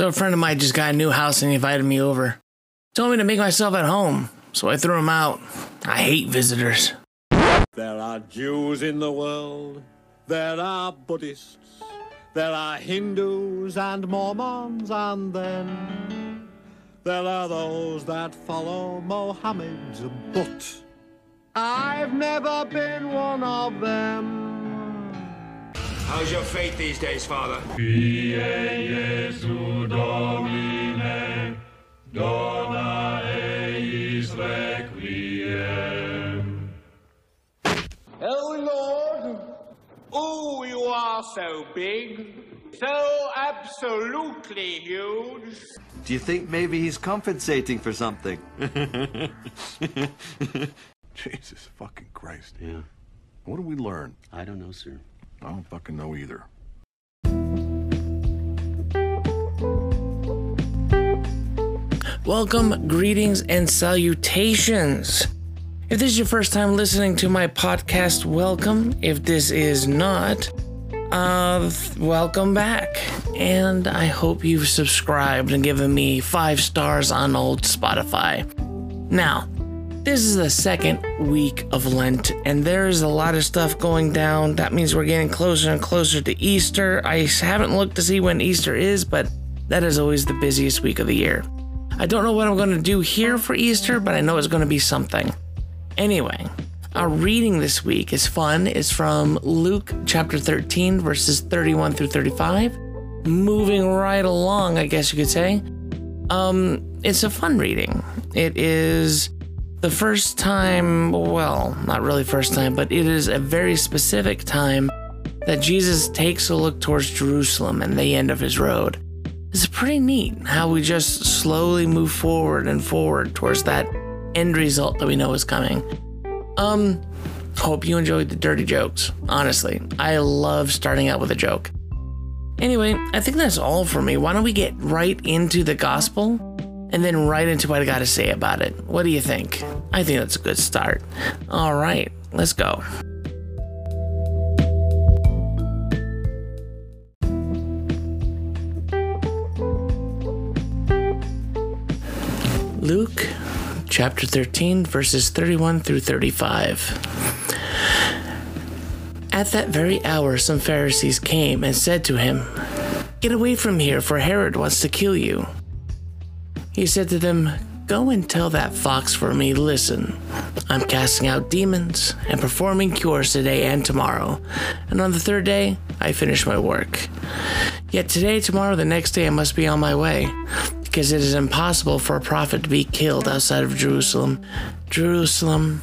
So a friend of mine just got a new house and he invited me over. Told me to make myself at home, so I threw him out. I hate visitors. There are Jews in the world, there are Buddhists, there are Hindus and Mormons, and then there are those that follow Mohammed, but I've never been one of them. How's your faith these days, Father? Oh, Lord. Oh, you are so big. So absolutely huge. Do you think maybe he's compensating for something? Jesus fucking Christ. Yeah, What do we learn? I don't know, sir. I don't fucking know either. Welcome, greetings, and salutations. If this is your first time listening to my podcast, welcome. If this is not, uh, welcome back. And I hope you've subscribed and given me five stars on old Spotify. Now, this is the second week of Lent, and there is a lot of stuff going down. That means we're getting closer and closer to Easter. I haven't looked to see when Easter is, but that is always the busiest week of the year. I don't know what I'm going to do here for Easter, but I know it's going to be something. Anyway, our reading this week is fun. It's from Luke chapter 13, verses 31 through 35. Moving right along, I guess you could say. Um, it's a fun reading. It is the first time, well, not really first time, but it is a very specific time that Jesus takes a look towards Jerusalem and the end of his road. It's pretty neat how we just slowly move forward and forward towards that end result that we know is coming. Um, hope you enjoyed the dirty jokes. Honestly, I love starting out with a joke. Anyway, I think that's all for me. Why don't we get right into the gospel and then right into what I got to say about it? What do you think? I think that's a good start. All right, let's go. Luke chapter 13, verses 31 through 35. At that very hour, some Pharisees came and said to him, Get away from here, for Herod wants to kill you. He said to them, Go and tell that fox for me, listen. I'm casting out demons and performing cures today and tomorrow, and on the third day, I finish my work. Yet today, tomorrow, the next day, I must be on my way, because it is impossible for a prophet to be killed outside of Jerusalem. Jerusalem,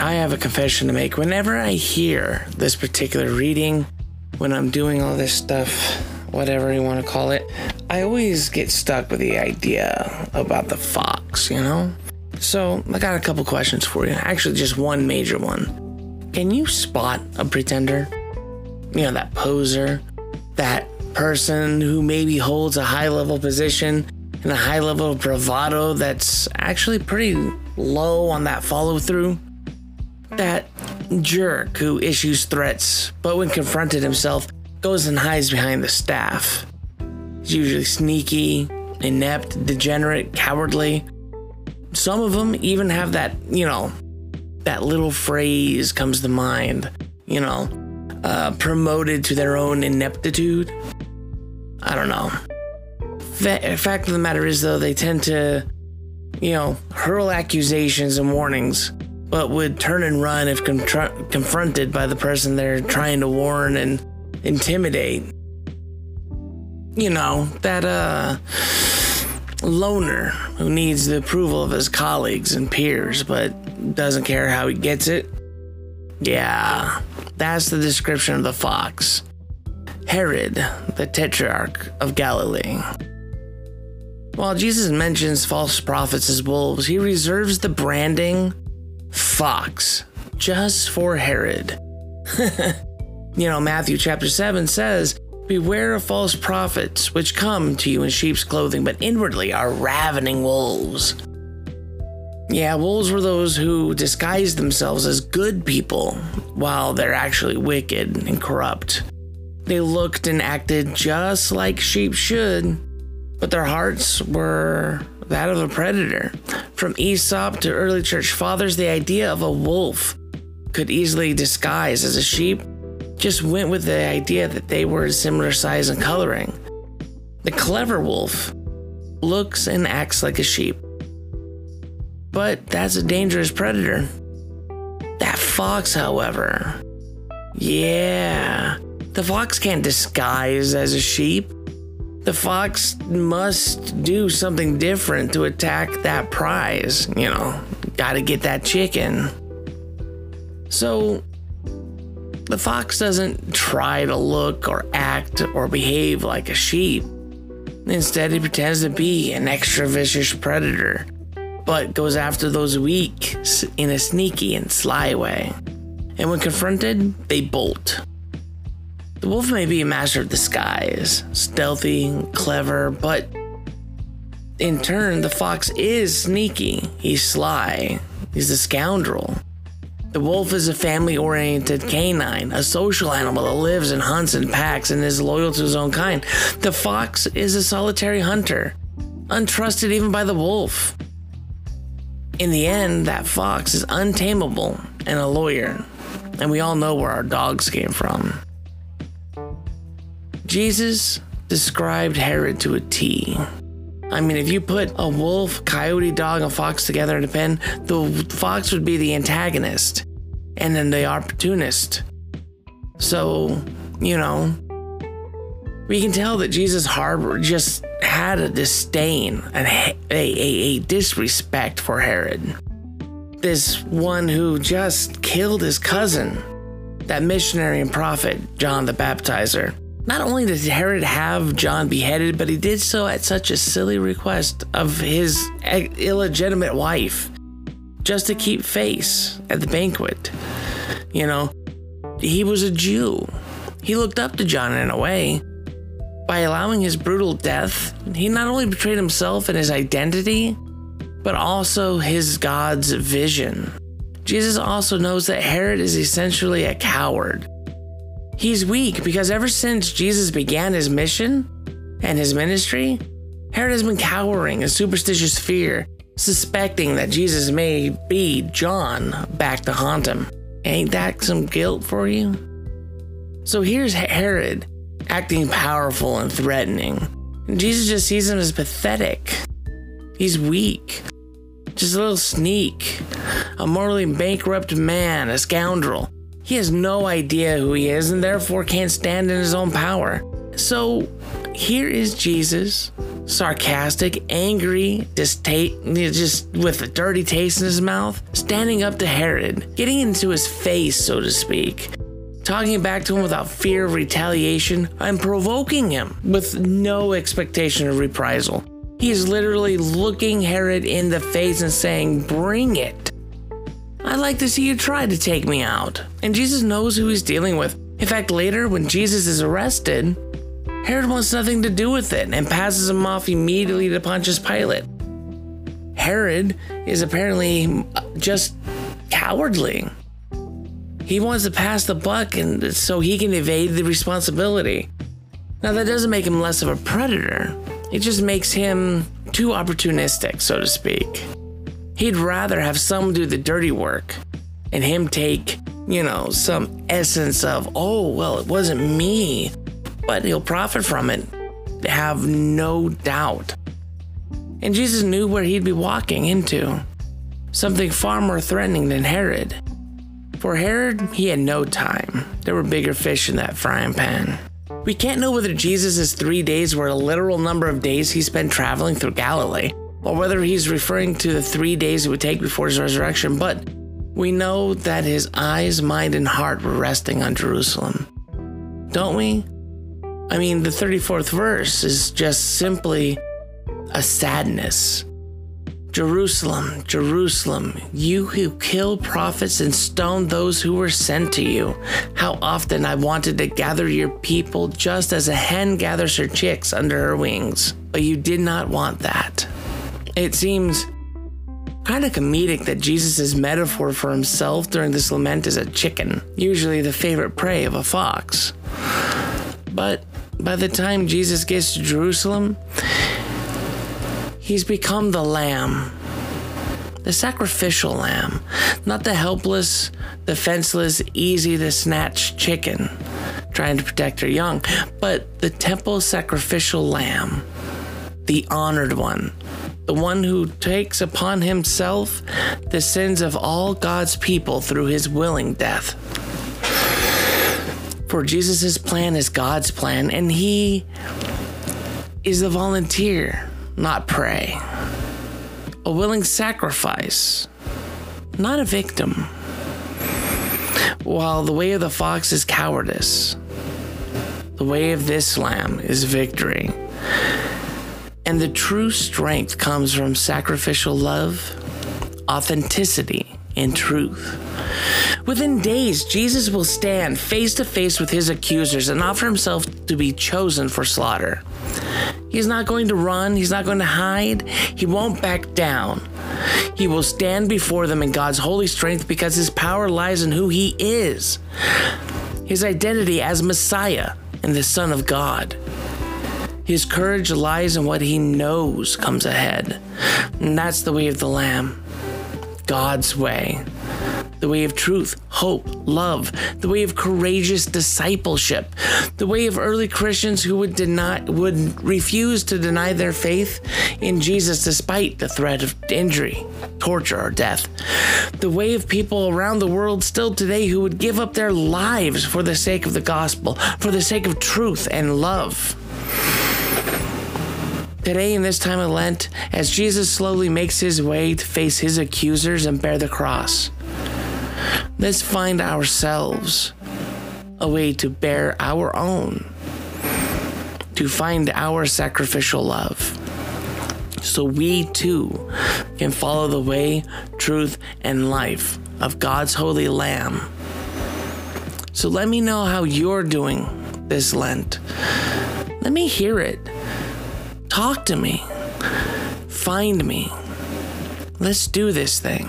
I have a confession to make. Whenever I hear this particular reading, when I'm doing all this stuff, whatever you want to call it, I always get stuck with the idea about the fox, you know? So, I got a couple questions for you. Actually, just one major one. Can you spot a pretender? You know, that poser, that person who maybe holds a high level position and a high level bravado that's actually pretty low on that follow through? That jerk who issues threats, but when confronted himself, goes and hides behind the staff. He's usually sneaky, inept, degenerate, cowardly. Some of them even have that, you know, that little phrase comes to mind, you know, uh, promoted to their own ineptitude. I don't know. Fa- fact of the matter is, though, they tend to, you know, hurl accusations and warnings, but would turn and run if contr- confronted by the person they're trying to warn and intimidate. You know, that, uh, loner who needs the approval of his colleagues and peers, but doesn't care how he gets it. Yeah, that's the description of the fox. Herod, the tetrarch of Galilee. While Jesus mentions false prophets as wolves, he reserves the branding fox just for Herod. you know, Matthew chapter 7 says, Beware of false prophets, which come to you in sheep's clothing, but inwardly are ravening wolves. Yeah, wolves were those who disguised themselves as good people while they're actually wicked and corrupt. They looked and acted just like sheep should, but their hearts were that of a predator. From Aesop to early church fathers, the idea of a wolf could easily disguise as a sheep just went with the idea that they were a similar size and coloring. The clever wolf looks and acts like a sheep, but that's a dangerous predator. That fox, however, yeah, the fox can't disguise as a sheep. The fox must do something different to attack that prize. You know, gotta get that chicken. So, the fox doesn't try to look or act or behave like a sheep. Instead, he pretends to be an extra vicious predator, but goes after those weak in a sneaky and sly way. And when confronted, they bolt. The wolf may be a master of disguise, stealthy, clever, but in turn, the fox is sneaky. He's sly. He's a scoundrel. The wolf is a family oriented canine, a social animal that lives and hunts in packs and is loyal to his own kind. The fox is a solitary hunter, untrusted even by the wolf. In the end, that fox is untamable and a lawyer, and we all know where our dogs came from. Jesus described Herod to a T. I mean, if you put a wolf, coyote, dog, and fox together in a pen, the fox would be the antagonist and then the opportunist. So, you know, we can tell that Jesus harbored just had a disdain and a, a, a disrespect for Herod. This one who just killed his cousin, that missionary and prophet, John the Baptizer. Not only did Herod have John beheaded, but he did so at such a silly request of his illegitimate wife, just to keep face at the banquet. You know, he was a Jew. He looked up to John in a way. By allowing his brutal death, he not only betrayed himself and his identity, but also his God's vision. Jesus also knows that Herod is essentially a coward He's weak because ever since Jesus began his mission and his ministry, Herod has been cowering in superstitious fear, suspecting that Jesus may be John back to haunt him. Ain't that some guilt for you? So here's Herod acting powerful and threatening. And Jesus just sees him as pathetic. He's weak. Just a little sneak. A morally bankrupt man, a scoundrel. He has no idea who he is and therefore can't stand in his own power. So here is Jesus, sarcastic, angry, just with a dirty taste in his mouth, standing up to Herod, getting into his face, so to speak, talking back to him without fear of retaliation and provoking him with no expectation of reprisal. He is literally looking Herod in the face and saying, Bring it. I'd like to see you try to take me out. And Jesus knows who he's dealing with. In fact, later, when Jesus is arrested, Herod wants nothing to do with it and passes him off immediately to Pontius Pilate. Herod is apparently just cowardly. He wants to pass the buck and so he can evade the responsibility. Now that doesn't make him less of a predator. It just makes him too opportunistic, so to speak. He'd rather have someone do the dirty work and him take, you know, some essence of, oh, well, it wasn't me, but he'll profit from it. Have no doubt. And Jesus knew where he'd be walking into something far more threatening than Herod. For Herod, he had no time. There were bigger fish in that frying pan. We can't know whether Jesus' three days were a literal number of days he spent traveling through Galilee, or whether he's referring to the three days it would take before his resurrection, but We know that his eyes, mind, and heart were resting on Jerusalem. Don't we? I mean, the 34th verse is just simply a sadness. Jerusalem, Jerusalem, you who kill prophets and stone those who were sent to you. How often I wanted to gather your people just as a hen gathers her chicks under her wings, but you did not want that. It seems kind of comedic that Jesus' metaphor for himself during this lament is a chicken, usually the favorite prey of a fox. But by the time Jesus gets to Jerusalem, he's become the lamb. The sacrificial lamb, not the helpless, defenseless, easy to snatch chicken trying to protect her young, but the temple sacrificial lamb, the honored one, the one who takes upon himself the sins of all God's people through his willing death. For Jesus' plan is God's plan, and he is the volunteer, not prey. A willing sacrifice, not a victim. While the way of the fox is cowardice, the way of this lamb is victory. And the true strength comes from sacrificial love, authenticity, and truth. Within days, Jesus will stand face to face with his accusers and offer himself to be chosen for slaughter. He's not going to run, he's not going to hide, he won't back down. He will stand before them in God's holy strength because his power lies in who he is his identity as Messiah and the Son of God. His courage lies in what he knows comes ahead. And that's the way of the Lamb. God's way. The way of truth, hope, love, the way of courageous discipleship, the way of early Christians who would deny would refuse to deny their faith in Jesus despite the threat of injury, torture, or death. The way of people around the world still today who would give up their lives for the sake of the gospel, for the sake of truth and love. Today, in this time of Lent, as Jesus slowly makes his way to face his accusers and bear the cross, let's find ourselves a way to bear our own, to find our sacrificial love, so we too can follow the way, truth, and life of God's holy Lamb. So let me know how you're doing this Lent. Let me hear it. Talk to me. Find me. Let's do this thing.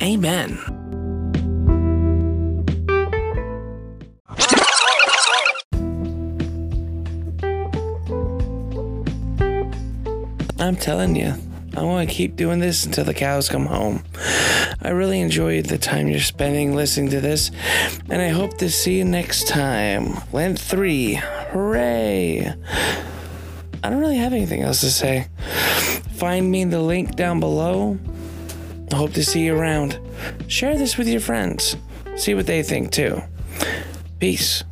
Amen. I'm telling you, I want to keep doing this until the cows come home. I really enjoyed the time you're spending listening to this, and I hope to see you next time. Lent 3. Hooray! I don't really have anything else to say. Find me the link down below. I hope to see you around. Share this with your friends. See what they think too. Peace.